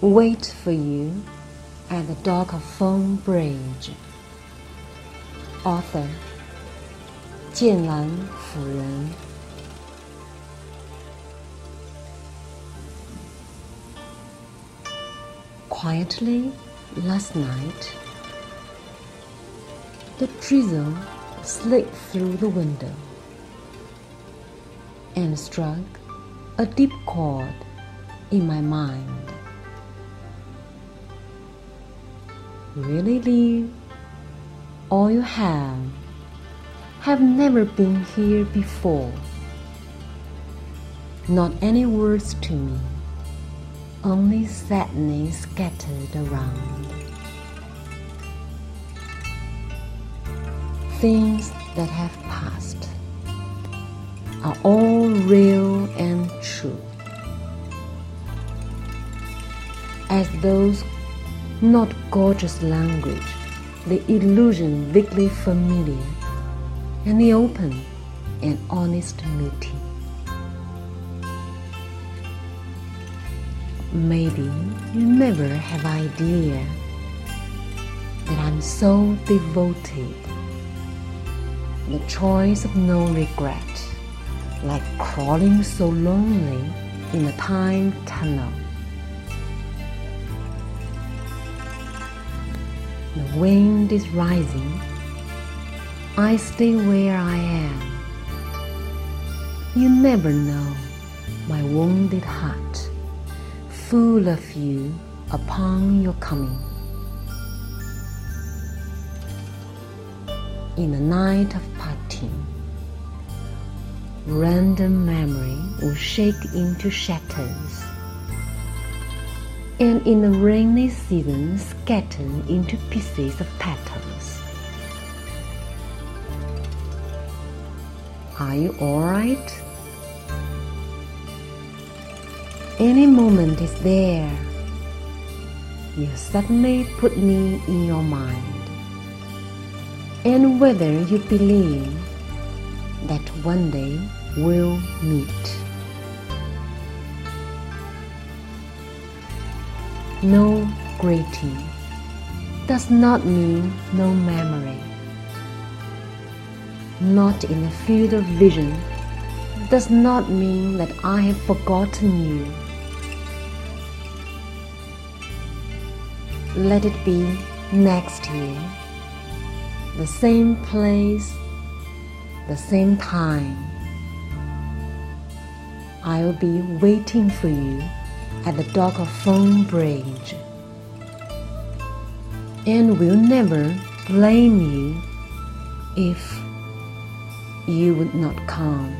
wait for you at the dock of Feng Bridge. Author 剑兰夫人。Quietly last night, the drizzle slid through the window and struck a deep chord in my mind. Really leave all you have, have never been here before. Not any words to me, only sadness scattered around. Things that have passed are all real and true. As those not gorgeous language, the illusion vaguely familiar, and the open and honest meeting. Maybe you never have idea that I'm so devoted. The choice of no regret, like crawling so lonely in a time tunnel. The wind is rising. I stay where I am. You never know my wounded heart, full of you upon your coming. In the night of parting, random memory will shake into shatters and in the rainy season scattered into pieces of petals. Are you alright? Any moment is there. You suddenly put me in your mind. And whether you believe that one day we'll meet. No greeting does not mean no memory. Not in the field of vision does not mean that I have forgotten you. Let it be next year, the same place, the same time. I'll be waiting for you at the dock of Feng Bridge, and will never blame you if you would not come.